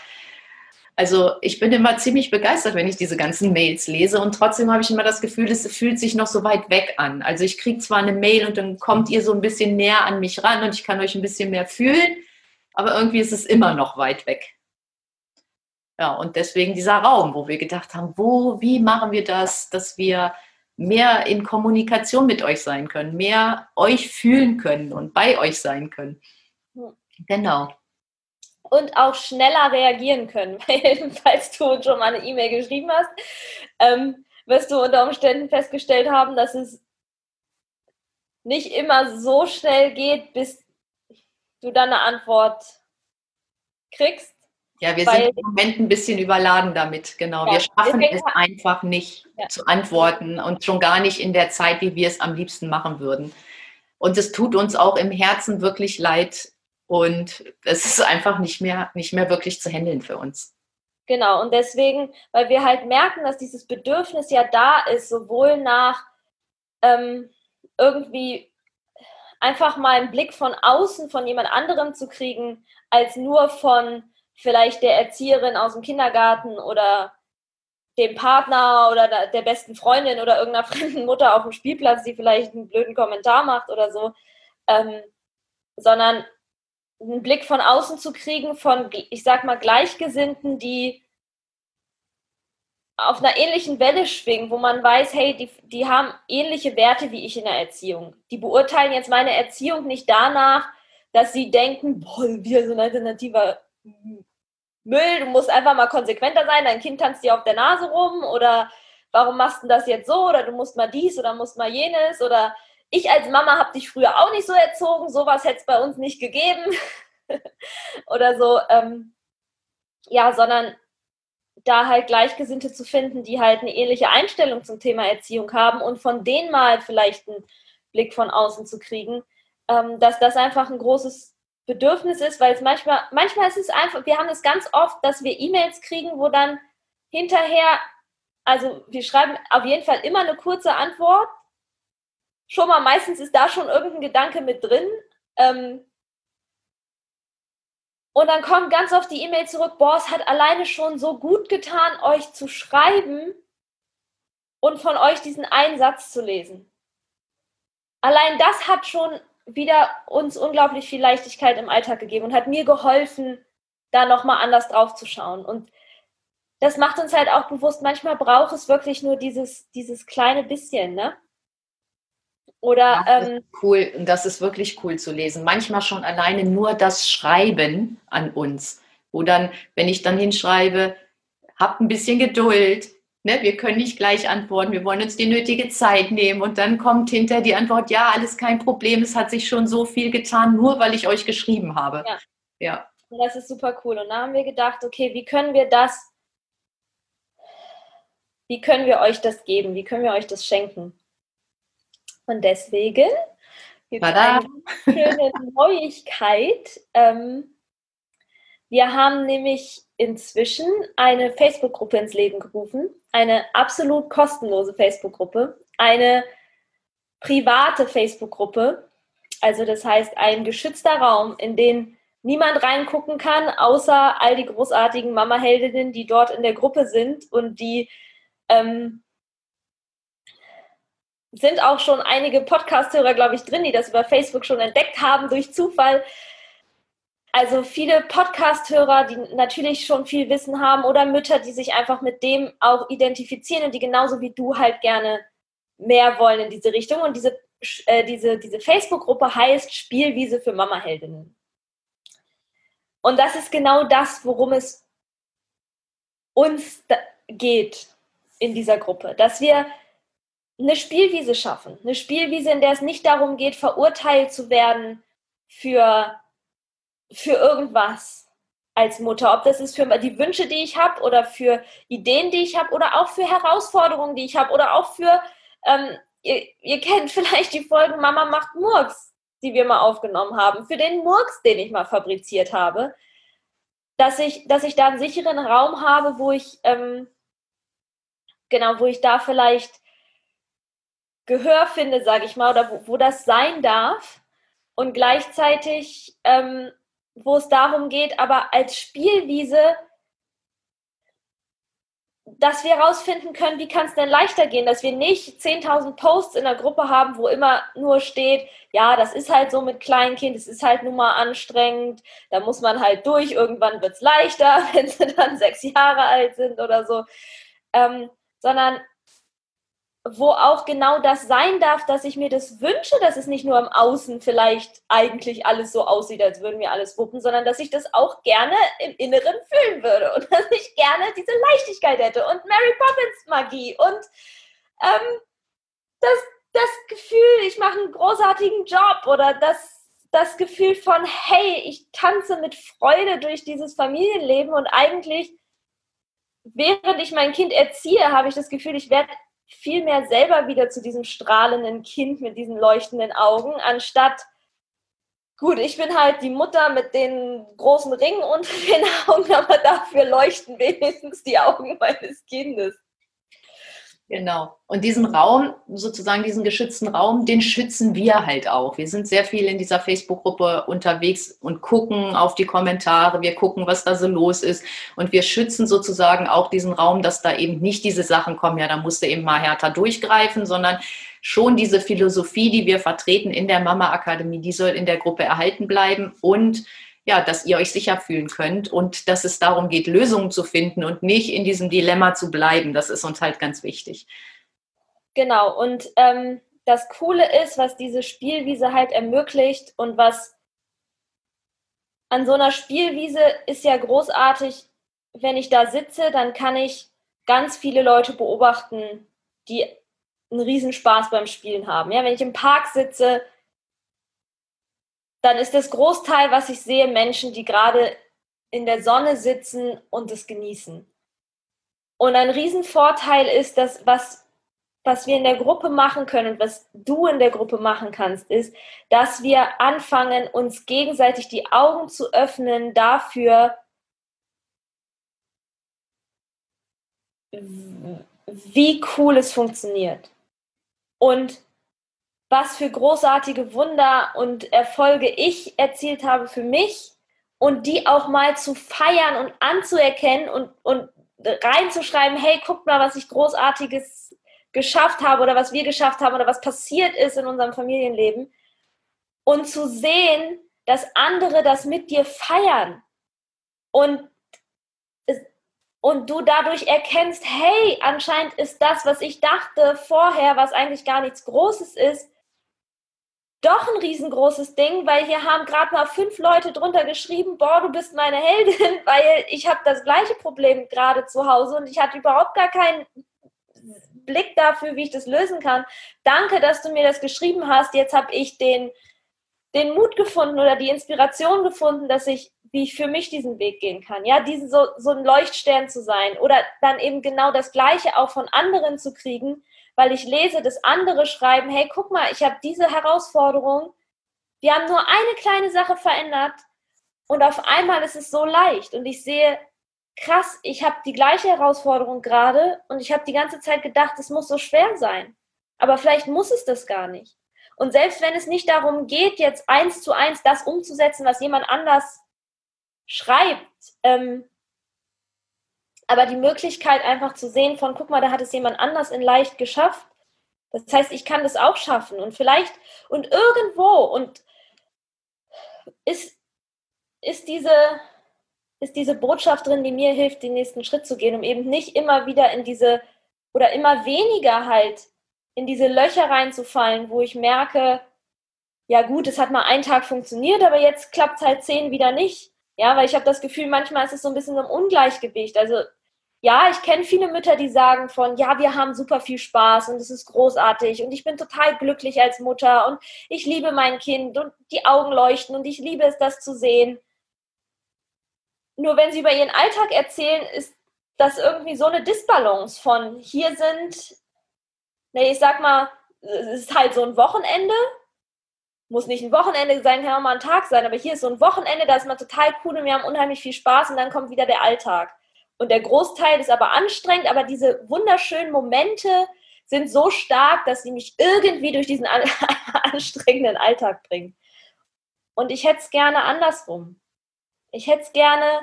also ich bin immer ziemlich begeistert, wenn ich diese ganzen Mails lese und trotzdem habe ich immer das Gefühl, es fühlt sich noch so weit weg an. Also ich kriege zwar eine Mail und dann kommt ihr so ein bisschen näher an mich ran und ich kann euch ein bisschen mehr fühlen, aber irgendwie ist es immer noch weit weg. Ja, und deswegen dieser Raum, wo wir gedacht haben, wo, wie machen wir das, dass wir mehr in Kommunikation mit euch sein können, mehr euch fühlen können und bei euch sein können. Genau. Und auch schneller reagieren können, weil falls du schon mal eine E-Mail geschrieben hast, ähm, wirst du unter Umständen festgestellt haben, dass es nicht immer so schnell geht, bis du dann eine Antwort kriegst ja, wir Weil, sind im Moment ein bisschen überladen damit, genau. Ja, wir schaffen es einfach nicht ja. zu antworten und schon gar nicht in der Zeit, wie wir es am liebsten machen würden. Und es tut uns auch im Herzen wirklich leid und es ist einfach nicht mehr, nicht mehr wirklich zu handeln für uns. Genau, und deswegen, weil wir halt merken, dass dieses Bedürfnis ja da ist, sowohl nach ähm, irgendwie einfach mal einen Blick von außen von jemand anderem zu kriegen, als nur von vielleicht der Erzieherin aus dem Kindergarten oder dem Partner oder der besten Freundin oder irgendeiner fremden Mutter auf dem Spielplatz, die vielleicht einen blöden Kommentar macht oder so, ähm, sondern einen Blick von außen zu kriegen von, ich sag mal, Gleichgesinnten, die auf einer ähnlichen Welle schwingen, wo man weiß, hey, die, die haben ähnliche Werte wie ich in der Erziehung. Die beurteilen jetzt meine Erziehung nicht danach, dass sie denken, boah, wir sind ein alternativer Müll, du musst einfach mal konsequenter sein, dein Kind tanzt dir auf der Nase rum oder warum machst du das jetzt so oder du musst mal dies oder musst mal jenes oder ich als Mama habe dich früher auch nicht so erzogen, sowas hätte es bei uns nicht gegeben oder so. Ähm, ja, sondern da halt Gleichgesinnte zu finden, die halt eine ähnliche Einstellung zum Thema Erziehung haben und von denen mal vielleicht einen Blick von außen zu kriegen, ähm, dass das einfach ein großes Bedürfnis ist, weil es manchmal, manchmal ist es einfach, wir haben es ganz oft, dass wir E-Mails kriegen, wo dann hinterher, also wir schreiben auf jeden Fall immer eine kurze Antwort. Schon mal meistens ist da schon irgendein Gedanke mit drin. Ähm, und dann kommt ganz oft die E-Mail zurück, boah, es hat alleine schon so gut getan, euch zu schreiben und von euch diesen einen Satz zu lesen. Allein das hat schon wieder uns unglaublich viel Leichtigkeit im Alltag gegeben und hat mir geholfen, da nochmal anders drauf zu schauen. Und das macht uns halt auch bewusst, manchmal braucht es wirklich nur dieses, dieses kleine bisschen, ne? Oder das ähm, cool, und das ist wirklich cool zu lesen. Manchmal schon alleine nur das Schreiben an uns, wo dann, wenn ich dann hinschreibe, habt ein bisschen Geduld, Ne, wir können nicht gleich antworten, wir wollen uns die nötige Zeit nehmen und dann kommt hinter die Antwort, ja, alles kein Problem, es hat sich schon so viel getan, nur weil ich euch geschrieben habe. Ja. ja. Und das ist super cool. Und da haben wir gedacht, okay, wie können wir das, wie können wir euch das geben, wie können wir euch das schenken? Und deswegen gibt es eine schöne Neuigkeit. Ähm, wir haben nämlich inzwischen eine Facebook-Gruppe ins Leben gerufen, eine absolut kostenlose Facebook-Gruppe, eine private Facebook-Gruppe. Also das heißt ein geschützter Raum, in den niemand reingucken kann, außer all die großartigen Mama-Heldinnen, die dort in der Gruppe sind und die ähm, sind auch schon einige Podcast-Hörer, glaube ich, drin, die das über Facebook schon entdeckt haben durch Zufall. Also viele Podcast-Hörer, die natürlich schon viel Wissen haben oder Mütter, die sich einfach mit dem auch identifizieren und die genauso wie du halt gerne mehr wollen in diese Richtung. Und diese, äh, diese, diese Facebook-Gruppe heißt Spielwiese für Mama-Heldinnen. Und das ist genau das, worum es uns geht in dieser Gruppe, dass wir eine Spielwiese schaffen. Eine Spielwiese, in der es nicht darum geht, verurteilt zu werden für, für irgendwas als Mutter. Ob das ist für die Wünsche, die ich habe oder für Ideen, die ich habe oder auch für Herausforderungen, die ich habe oder auch für, ähm, ihr, ihr kennt vielleicht die Folgen Mama macht Murks, die wir mal aufgenommen haben, für den Murks, den ich mal fabriziert habe, dass ich, dass ich da einen sicheren Raum habe, wo ich, ähm, genau, wo ich da vielleicht Gehör finde, sage ich mal, oder wo, wo, das sein darf. Und gleichzeitig, ähm, wo es darum geht, aber als Spielwiese, dass wir herausfinden können, wie kann es denn leichter gehen, dass wir nicht 10.000 Posts in der Gruppe haben, wo immer nur steht, ja, das ist halt so mit Kleinkind, es ist halt nun mal anstrengend, da muss man halt durch, irgendwann wird es leichter, wenn sie dann sechs Jahre alt sind oder so, ähm, sondern wo auch genau das sein darf, dass ich mir das wünsche, dass es nicht nur im Außen vielleicht eigentlich alles so aussieht, als würden wir alles wuppen, sondern dass ich das auch gerne im Inneren fühlen würde und dass ich gerne diese Leichtigkeit hätte und Mary Poppins Magie und ähm, das, das Gefühl, ich mache einen großartigen Job oder das, das Gefühl von, hey, ich tanze mit Freude durch dieses Familienleben und eigentlich während ich mein Kind erziehe, habe ich das Gefühl, ich werde viel mehr selber wieder zu diesem strahlenden Kind mit diesen leuchtenden Augen, anstatt, gut, ich bin halt die Mutter mit den großen Ringen unter den Augen, aber dafür leuchten wenigstens die Augen meines Kindes. Genau. Und diesen Raum, sozusagen diesen geschützten Raum, den schützen wir halt auch. Wir sind sehr viel in dieser Facebook-Gruppe unterwegs und gucken auf die Kommentare. Wir gucken, was da so los ist. Und wir schützen sozusagen auch diesen Raum, dass da eben nicht diese Sachen kommen, ja, da musste eben mal härter durchgreifen, sondern schon diese Philosophie, die wir vertreten in der Mama Akademie, die soll in der Gruppe erhalten bleiben und ja, dass ihr euch sicher fühlen könnt und dass es darum geht, Lösungen zu finden und nicht in diesem Dilemma zu bleiben. Das ist uns halt ganz wichtig. Genau, und ähm, das Coole ist, was diese Spielwiese halt ermöglicht und was an so einer Spielwiese ist ja großartig, wenn ich da sitze, dann kann ich ganz viele Leute beobachten, die einen Riesenspaß beim Spielen haben. Ja, wenn ich im Park sitze, dann ist das Großteil, was ich sehe, Menschen, die gerade in der Sonne sitzen und es genießen. Und ein Riesenvorteil ist, dass was, was wir in der Gruppe machen können und was du in der Gruppe machen kannst, ist, dass wir anfangen, uns gegenseitig die Augen zu öffnen dafür, wie cool es funktioniert. Und was für großartige Wunder und Erfolge ich erzielt habe für mich und die auch mal zu feiern und anzuerkennen und, und reinzuschreiben, hey, guck mal, was ich großartiges geschafft habe oder was wir geschafft haben oder was passiert ist in unserem Familienleben. Und zu sehen, dass andere das mit dir feiern. Und und du dadurch erkennst, hey, anscheinend ist das, was ich dachte vorher, was eigentlich gar nichts Großes ist, doch ein riesengroßes Ding, weil hier haben gerade mal fünf Leute drunter geschrieben, boah, du bist meine Heldin, weil ich habe das gleiche Problem gerade zu Hause und ich hatte überhaupt gar keinen Blick dafür, wie ich das lösen kann. Danke, dass du mir das geschrieben hast. Jetzt habe ich den, den Mut gefunden oder die Inspiration gefunden, dass ich, wie ich für mich diesen Weg gehen kann. Ja, diesen so, so ein Leuchtstern zu sein oder dann eben genau das Gleiche auch von anderen zu kriegen, weil ich lese, dass andere schreiben, hey, guck mal, ich habe diese Herausforderung, wir haben nur eine kleine Sache verändert und auf einmal ist es so leicht und ich sehe, krass, ich habe die gleiche Herausforderung gerade und ich habe die ganze Zeit gedacht, es muss so schwer sein. Aber vielleicht muss es das gar nicht. Und selbst wenn es nicht darum geht, jetzt eins zu eins das umzusetzen, was jemand anders schreibt. Ähm, aber die Möglichkeit einfach zu sehen von, guck mal, da hat es jemand anders in leicht geschafft. Das heißt, ich kann das auch schaffen und vielleicht und irgendwo und ist, ist diese, ist diese Botschaft drin, die mir hilft, den nächsten Schritt zu gehen, um eben nicht immer wieder in diese oder immer weniger halt in diese Löcher reinzufallen, wo ich merke, ja gut, es hat mal einen Tag funktioniert, aber jetzt klappt es halt zehn wieder nicht. Ja, weil ich habe das Gefühl, manchmal ist es so ein bisschen so ein Ungleichgewicht. Also ja, ich kenne viele Mütter, die sagen von, ja, wir haben super viel Spaß und es ist großartig und ich bin total glücklich als Mutter und ich liebe mein Kind und die Augen leuchten und ich liebe es, das zu sehen. Nur wenn sie über ihren Alltag erzählen, ist das irgendwie so eine Disbalance von, hier sind, nee, ich sag mal, es ist halt so ein Wochenende, muss nicht ein Wochenende sein, kann auch mal ein Tag sein, aber hier ist so ein Wochenende, da ist man total cool und wir haben unheimlich viel Spaß und dann kommt wieder der Alltag. Und der Großteil ist aber anstrengend, aber diese wunderschönen Momente sind so stark, dass sie mich irgendwie durch diesen anstrengenden Alltag bringen. Und ich hätte es gerne andersrum. Ich hätte es gerne,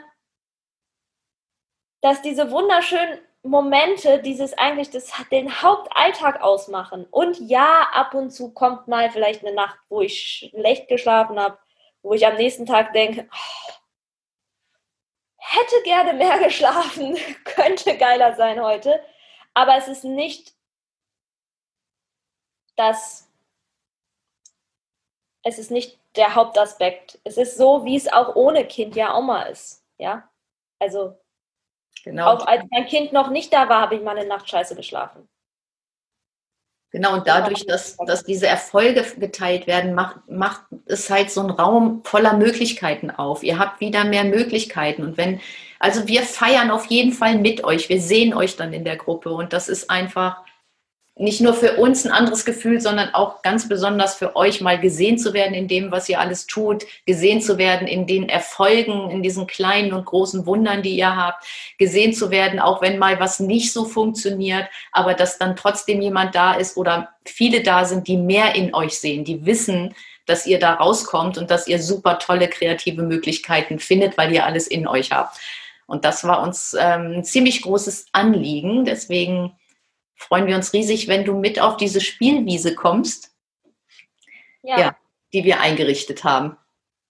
dass diese wunderschönen Momente dieses eigentlich das, den Hauptalltag ausmachen. Und ja, ab und zu kommt mal vielleicht eine Nacht, wo ich schlecht geschlafen habe, wo ich am nächsten Tag denke, oh, hätte gerne mehr geschlafen, könnte geiler sein heute. Aber es ist nicht das, es ist nicht der Hauptaspekt. Es ist so, wie es auch ohne Kind ja auch mal ist. Ja, also Genau. Auch als mein Kind noch nicht da war, habe ich mal eine Nacht scheiße geschlafen. Genau, und dadurch, dass, dass diese Erfolge geteilt werden, macht, macht es halt so einen Raum voller Möglichkeiten auf. Ihr habt wieder mehr Möglichkeiten. Und wenn, also wir feiern auf jeden Fall mit euch. Wir sehen euch dann in der Gruppe. Und das ist einfach, nicht nur für uns ein anderes Gefühl, sondern auch ganz besonders für euch mal gesehen zu werden in dem, was ihr alles tut, gesehen zu werden in den Erfolgen, in diesen kleinen und großen Wundern, die ihr habt, gesehen zu werden, auch wenn mal was nicht so funktioniert, aber dass dann trotzdem jemand da ist oder viele da sind, die mehr in euch sehen, die wissen, dass ihr da rauskommt und dass ihr super tolle kreative Möglichkeiten findet, weil ihr alles in euch habt. Und das war uns ähm, ein ziemlich großes Anliegen. Deswegen freuen wir uns riesig, wenn du mit auf diese Spielwiese kommst, ja. ja. die wir eingerichtet haben.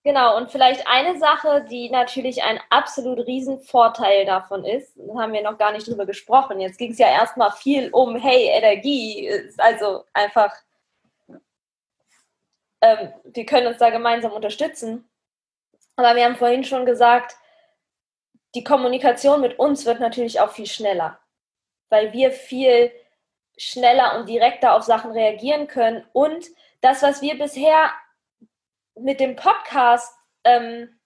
Genau, und vielleicht eine Sache, die natürlich ein absolut Riesenvorteil davon ist, da haben wir noch gar nicht drüber gesprochen. Jetzt ging es ja erstmal viel um, hey, Energie, also einfach, ähm, wir können uns da gemeinsam unterstützen. Aber wir haben vorhin schon gesagt, die Kommunikation mit uns wird natürlich auch viel schneller, weil wir viel schneller und direkter auf Sachen reagieren können. Und das, was wir bisher mit dem Podcast, ähm,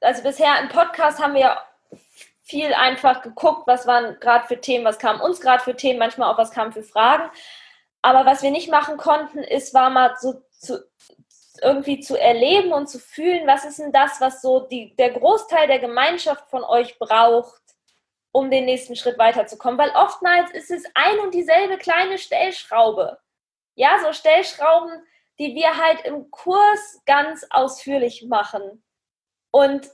also bisher im Podcast haben wir viel einfach geguckt, was waren gerade für Themen, was kam uns gerade für Themen, manchmal auch was kam für Fragen. Aber was wir nicht machen konnten, ist, war mal so zu, irgendwie zu erleben und zu fühlen, was ist denn das, was so die, der Großteil der Gemeinschaft von euch braucht, um den nächsten Schritt weiterzukommen. Weil oftmals ist es ein und dieselbe kleine Stellschraube. Ja, so Stellschrauben, die wir halt im Kurs ganz ausführlich machen. Und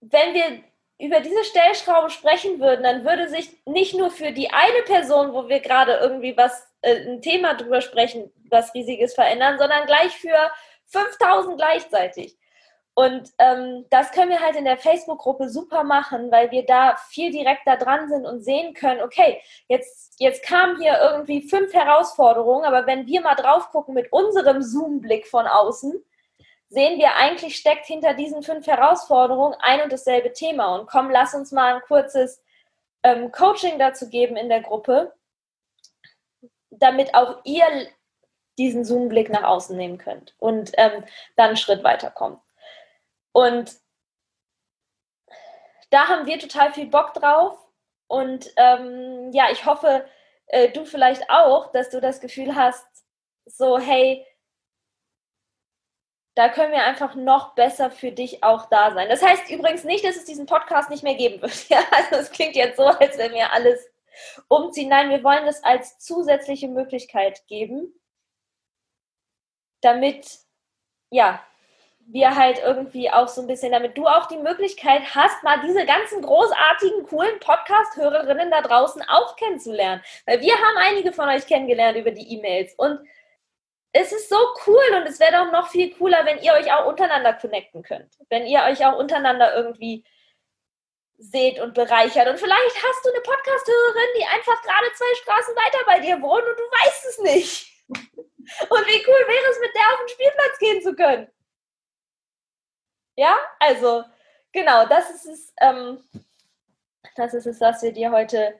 wenn wir über diese Stellschraube sprechen würden, dann würde sich nicht nur für die eine Person, wo wir gerade irgendwie was, äh, ein Thema drüber sprechen, was riesiges verändern, sondern gleich für 5000 gleichzeitig. Und ähm, das können wir halt in der Facebook-Gruppe super machen, weil wir da viel direkter dran sind und sehen können, okay, jetzt, jetzt kamen hier irgendwie fünf Herausforderungen, aber wenn wir mal drauf gucken mit unserem Zoom-Blick von außen, sehen wir eigentlich steckt hinter diesen fünf Herausforderungen ein und dasselbe Thema. Und komm, lass uns mal ein kurzes ähm, Coaching dazu geben in der Gruppe, damit auch ihr diesen Zoom-Blick nach außen nehmen könnt und ähm, dann einen Schritt weiterkommt. Und da haben wir total viel Bock drauf. Und ähm, ja, ich hoffe, äh, du vielleicht auch, dass du das Gefühl hast, so, hey, da können wir einfach noch besser für dich auch da sein. Das heißt übrigens nicht, dass es diesen Podcast nicht mehr geben wird. Ja, also es klingt jetzt so, als wenn wir alles umziehen. Nein, wir wollen es als zusätzliche Möglichkeit geben, damit ja wir halt irgendwie auch so ein bisschen, damit du auch die Möglichkeit hast, mal diese ganzen großartigen, coolen Podcast-Hörerinnen da draußen auch kennenzulernen. Weil wir haben einige von euch kennengelernt über die E-Mails und es ist so cool und es wäre doch noch viel cooler, wenn ihr euch auch untereinander connecten könnt. Wenn ihr euch auch untereinander irgendwie seht und bereichert. Und vielleicht hast du eine Podcast-Hörerin, die einfach gerade zwei Straßen weiter bei dir wohnt und du weißt es nicht. Und wie cool wäre es, mit der auf den Spielplatz gehen zu können. Ja, also genau, das ist es, ähm, das ist es, was wir dir heute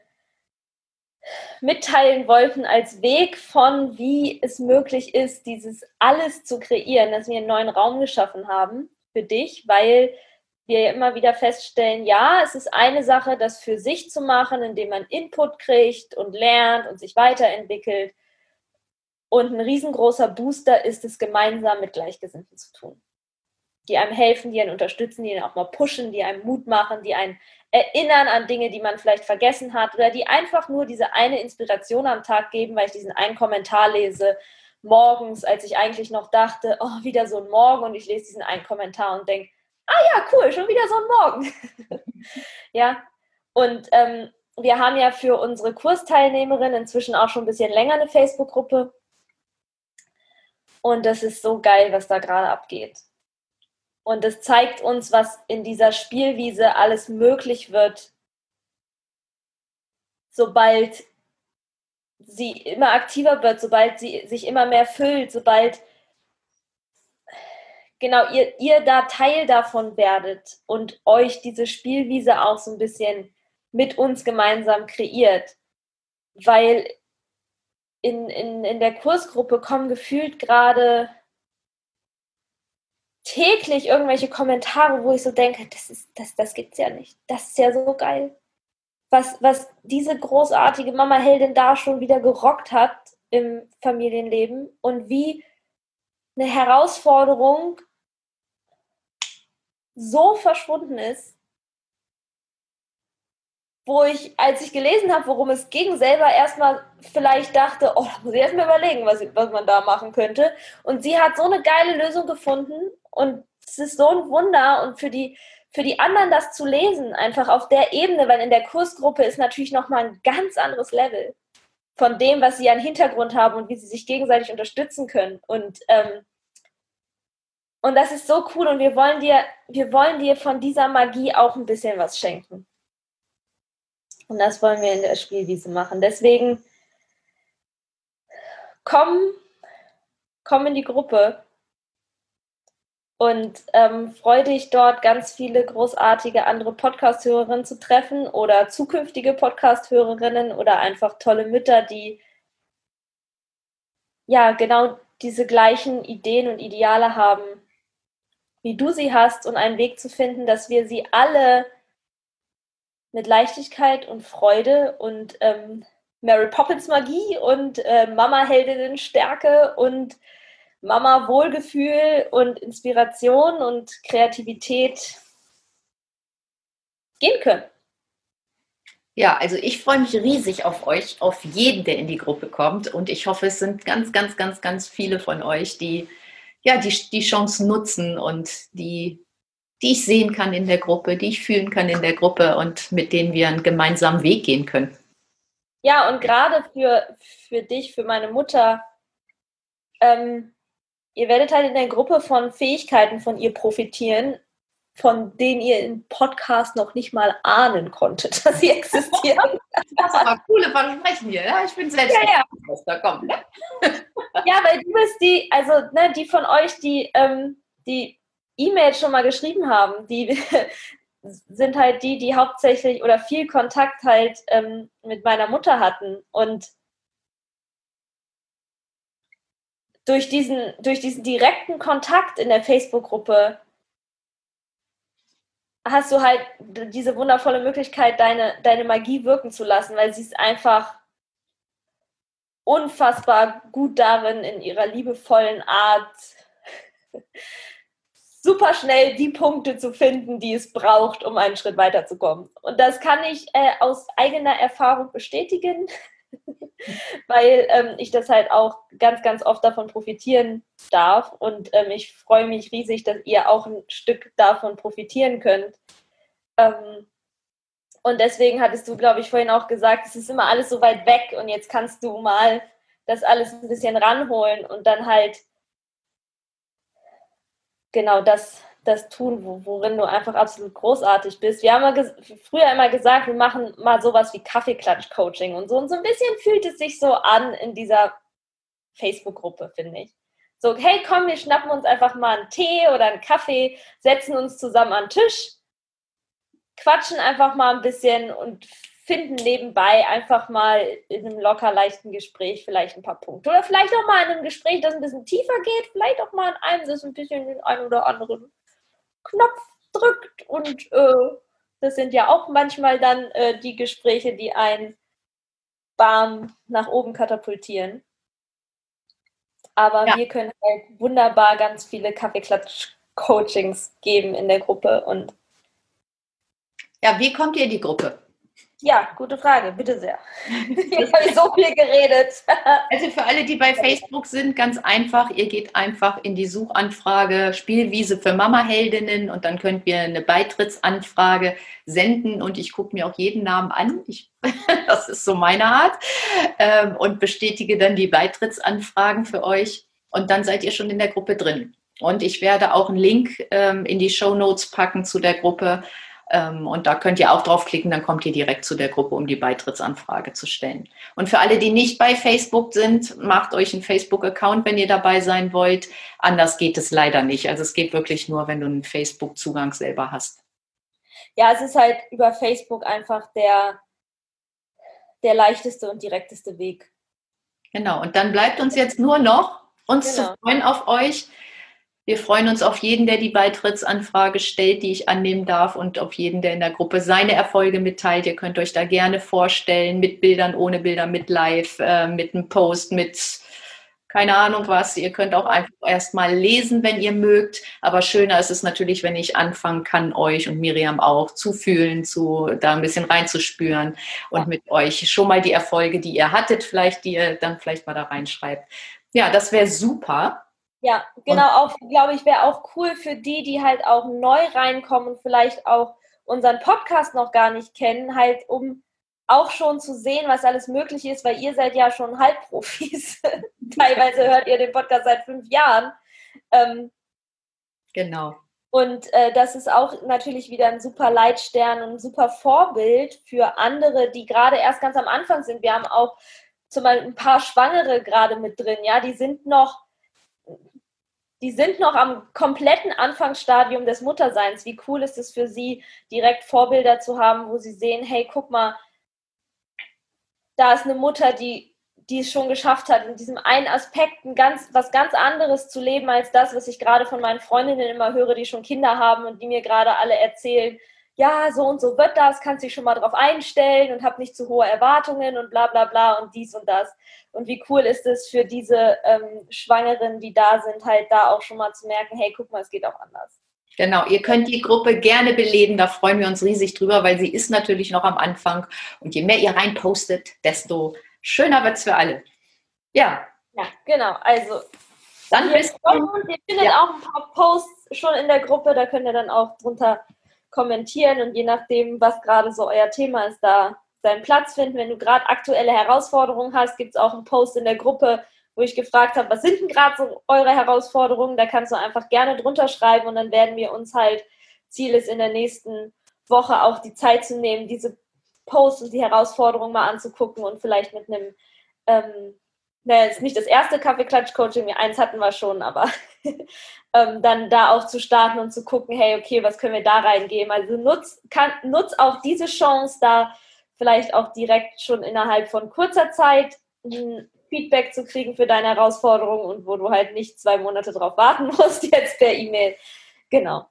mitteilen wollten als Weg von, wie es möglich ist, dieses alles zu kreieren, dass wir einen neuen Raum geschaffen haben für dich, weil wir immer wieder feststellen, ja, es ist eine Sache, das für sich zu machen, indem man Input kriegt und lernt und sich weiterentwickelt. Und ein riesengroßer Booster ist es, gemeinsam mit Gleichgesinnten zu tun die einem helfen, die einen unterstützen, die einen auch mal pushen, die einem Mut machen, die einen erinnern an Dinge, die man vielleicht vergessen hat oder die einfach nur diese eine Inspiration am Tag geben, weil ich diesen einen Kommentar lese morgens, als ich eigentlich noch dachte, oh, wieder so ein Morgen und ich lese diesen einen Kommentar und denke, ah ja, cool, schon wieder so ein Morgen. ja, und ähm, wir haben ja für unsere Kursteilnehmerinnen inzwischen auch schon ein bisschen länger eine Facebook-Gruppe. Und das ist so geil, was da gerade abgeht. Und es zeigt uns, was in dieser Spielwiese alles möglich wird, sobald sie immer aktiver wird, sobald sie sich immer mehr füllt, sobald genau ihr, ihr da Teil davon werdet und euch diese Spielwiese auch so ein bisschen mit uns gemeinsam kreiert. Weil in, in, in der Kursgruppe kommen gefühlt gerade täglich irgendwelche Kommentare, wo ich so denke, das, ist, das, das gibt's ja nicht. Das ist ja so geil. Was, was diese großartige Mama-Heldin da schon wieder gerockt hat im Familienleben und wie eine Herausforderung so verschwunden ist, wo ich, als ich gelesen habe, worum es ging, selber erstmal vielleicht dachte, oh, da muss ich erstmal überlegen, was, was man da machen könnte. Und sie hat so eine geile Lösung gefunden und es ist so ein Wunder und für die, für die anderen das zu lesen, einfach auf der Ebene, weil in der Kursgruppe ist natürlich nochmal ein ganz anderes Level von dem, was sie an Hintergrund haben und wie sie sich gegenseitig unterstützen können. Und, ähm, und das ist so cool und wir wollen dir, wir wollen dir von dieser Magie auch ein bisschen was schenken. Und das wollen wir in der Spielwiese machen. Deswegen komm, komm in die Gruppe und ähm, freue dich dort ganz viele großartige andere Podcast-Hörerinnen zu treffen oder zukünftige Podcast-Hörerinnen oder einfach tolle Mütter, die ja genau diese gleichen Ideen und Ideale haben, wie du sie hast und einen Weg zu finden, dass wir sie alle mit Leichtigkeit und Freude und ähm, Mary Poppins Magie und äh, Mama-Heldinnen Stärke und Mama Wohlgefühl und Inspiration und Kreativität gehen können. Ja, also ich freue mich riesig auf euch, auf jeden, der in die Gruppe kommt. Und ich hoffe, es sind ganz, ganz, ganz, ganz viele von euch, die ja die, die Chance nutzen und die, die ich sehen kann in der Gruppe, die ich fühlen kann in der Gruppe und mit denen wir einen gemeinsamen Weg gehen können. Ja, und gerade für, für dich, für meine Mutter, ähm, ihr werdet halt in der Gruppe von Fähigkeiten von ihr profitieren, von denen ihr im Podcast noch nicht mal ahnen konntet, dass sie existieren. Das ist aber coole Versprechen hier. Ich bin selbst ja, ja. da kommt. Ne? ja, weil du bist die, also ne, die von euch, die ähm, die E-Mails schon mal geschrieben haben, die sind halt die, die hauptsächlich oder viel Kontakt halt ähm, mit meiner Mutter hatten und durch diesen, durch diesen direkten Kontakt in der Facebook-Gruppe hast du halt diese wundervolle Möglichkeit, deine, deine Magie wirken zu lassen, weil sie ist einfach unfassbar gut darin, in ihrer liebevollen Art super schnell die Punkte zu finden, die es braucht, um einen Schritt weiterzukommen. Und das kann ich äh, aus eigener Erfahrung bestätigen. weil ähm, ich das halt auch ganz, ganz oft davon profitieren darf. Und ähm, ich freue mich riesig, dass ihr auch ein Stück davon profitieren könnt. Ähm, und deswegen hattest du, glaube ich, vorhin auch gesagt, es ist immer alles so weit weg und jetzt kannst du mal das alles ein bisschen ranholen und dann halt genau das, das tun, worin du einfach absolut großartig bist. Wir haben ja früher immer gesagt, wir machen mal sowas wie Kaffeeklatsch-Coaching und so. Und so ein bisschen fühlt es sich so an in dieser Facebook-Gruppe, finde ich. So, hey, komm, wir schnappen uns einfach mal einen Tee oder einen Kaffee, setzen uns zusammen an den Tisch, quatschen einfach mal ein bisschen und finden nebenbei einfach mal in einem locker leichten Gespräch vielleicht ein paar Punkte. Oder vielleicht auch mal in einem Gespräch, das ein bisschen tiefer geht, vielleicht auch mal in einem, das ein bisschen den einen oder anderen Knopf drückt. Und äh, das sind ja auch manchmal dann äh, die Gespräche, die einen bam nach oben katapultieren. Aber ja. wir können halt wunderbar ganz viele Kaffeeklatsch-Coachings geben in der Gruppe. Und ja, wie kommt ihr in die Gruppe? Ja, gute Frage, bitte sehr. Jetzt habe ich so viel geredet. Also für alle, die bei Facebook sind, ganz einfach, ihr geht einfach in die Suchanfrage Spielwiese für Mama-Heldinnen und dann könnt ihr eine Beitrittsanfrage senden und ich gucke mir auch jeden Namen an. Ich, das ist so meine Art ähm, und bestätige dann die Beitrittsanfragen für euch und dann seid ihr schon in der Gruppe drin. Und ich werde auch einen Link ähm, in die Show Notes packen zu der Gruppe und da könnt ihr auch draufklicken, dann kommt ihr direkt zu der Gruppe, um die Beitrittsanfrage zu stellen. Und für alle, die nicht bei Facebook sind, macht euch einen Facebook-Account, wenn ihr dabei sein wollt. Anders geht es leider nicht. Also es geht wirklich nur, wenn du einen Facebook-Zugang selber hast. Ja, es ist halt über Facebook einfach der, der leichteste und direkteste Weg. Genau, und dann bleibt uns jetzt nur noch, uns genau. zu freuen auf euch wir freuen uns auf jeden, der die Beitrittsanfrage stellt, die ich annehmen darf und auf jeden, der in der Gruppe seine Erfolge mitteilt. Ihr könnt euch da gerne vorstellen, mit Bildern, ohne Bilder, mit Live, äh, mit einem Post, mit keine Ahnung was. Ihr könnt auch einfach erstmal lesen, wenn ihr mögt. Aber schöner ist es natürlich, wenn ich anfangen kann, euch und Miriam auch zu fühlen, zu, da ein bisschen reinzuspüren und mit euch schon mal die Erfolge, die ihr hattet, vielleicht, die ihr dann vielleicht mal da reinschreibt. Ja, das wäre super. Ja, genau, und auch, glaube ich, wäre auch cool für die, die halt auch neu reinkommen und vielleicht auch unseren Podcast noch gar nicht kennen, halt um auch schon zu sehen, was alles möglich ist, weil ihr seid ja schon Halbprofis. Teilweise hört ihr den Podcast seit fünf Jahren. Ähm, genau. Und äh, das ist auch natürlich wieder ein super Leitstern und ein super Vorbild für andere, die gerade erst ganz am Anfang sind. Wir haben auch zum Beispiel ein paar Schwangere gerade mit drin, ja, die sind noch die sind noch am kompletten Anfangsstadium des Mutterseins. Wie cool ist es für sie, direkt Vorbilder zu haben, wo sie sehen, hey, guck mal, da ist eine Mutter, die, die es schon geschafft hat, in diesem einen Aspekt ein ganz, was ganz anderes zu leben als das, was ich gerade von meinen Freundinnen immer höre, die schon Kinder haben und die mir gerade alle erzählen, ja, so und so wird das, kannst dich schon mal drauf einstellen und hab nicht zu hohe Erwartungen und bla bla bla und dies und das. Und wie cool ist es für diese ähm, Schwangeren, die da sind, halt da auch schon mal zu merken, hey, guck mal, es geht auch anders. Genau, ihr könnt die Gruppe gerne beleben, da freuen wir uns riesig drüber, weil sie ist natürlich noch am Anfang. Und je mehr ihr reinpostet, desto schöner wird es für alle. Ja. Ja, genau. Also, dann ihr, ihr findet ja. auch ein paar Posts schon in der Gruppe, da könnt ihr dann auch drunter kommentieren und je nachdem, was gerade so euer Thema ist, da seinen Platz finden. Wenn du gerade aktuelle Herausforderungen hast, gibt es auch einen Post in der Gruppe, wo ich gefragt habe, was sind denn gerade so eure Herausforderungen? Da kannst du einfach gerne drunter schreiben und dann werden wir uns halt, Ziel ist in der nächsten Woche auch die Zeit zu nehmen, diese Posts und die Herausforderungen mal anzugucken und vielleicht mit einem ähm, naja, ist nicht das erste Kaffeeklatsch-Coaching, eins hatten wir schon, aber ähm, dann da auch zu starten und zu gucken, hey, okay, was können wir da reingeben? Also nutz, kann, nutz auch diese Chance, da vielleicht auch direkt schon innerhalb von kurzer Zeit ein Feedback zu kriegen für deine Herausforderung und wo du halt nicht zwei Monate drauf warten musst, jetzt per E-Mail. Genau.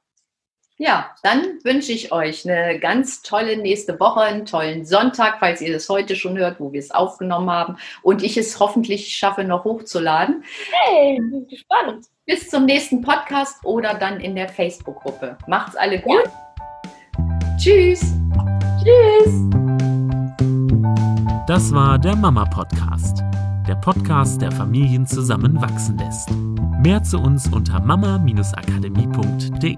Ja, dann wünsche ich euch eine ganz tolle nächste Woche, einen tollen Sonntag, falls ihr das heute schon hört, wo wir es aufgenommen haben und ich es hoffentlich schaffe, noch hochzuladen. Hey, bin gespannt. Bis zum nächsten Podcast oder dann in der Facebook-Gruppe. Macht's alle gut. Ja. Tschüss. Tschüss. Das war der Mama Podcast, der Podcast, der Familien zusammenwachsen lässt. Mehr zu uns unter mama-akademie.de.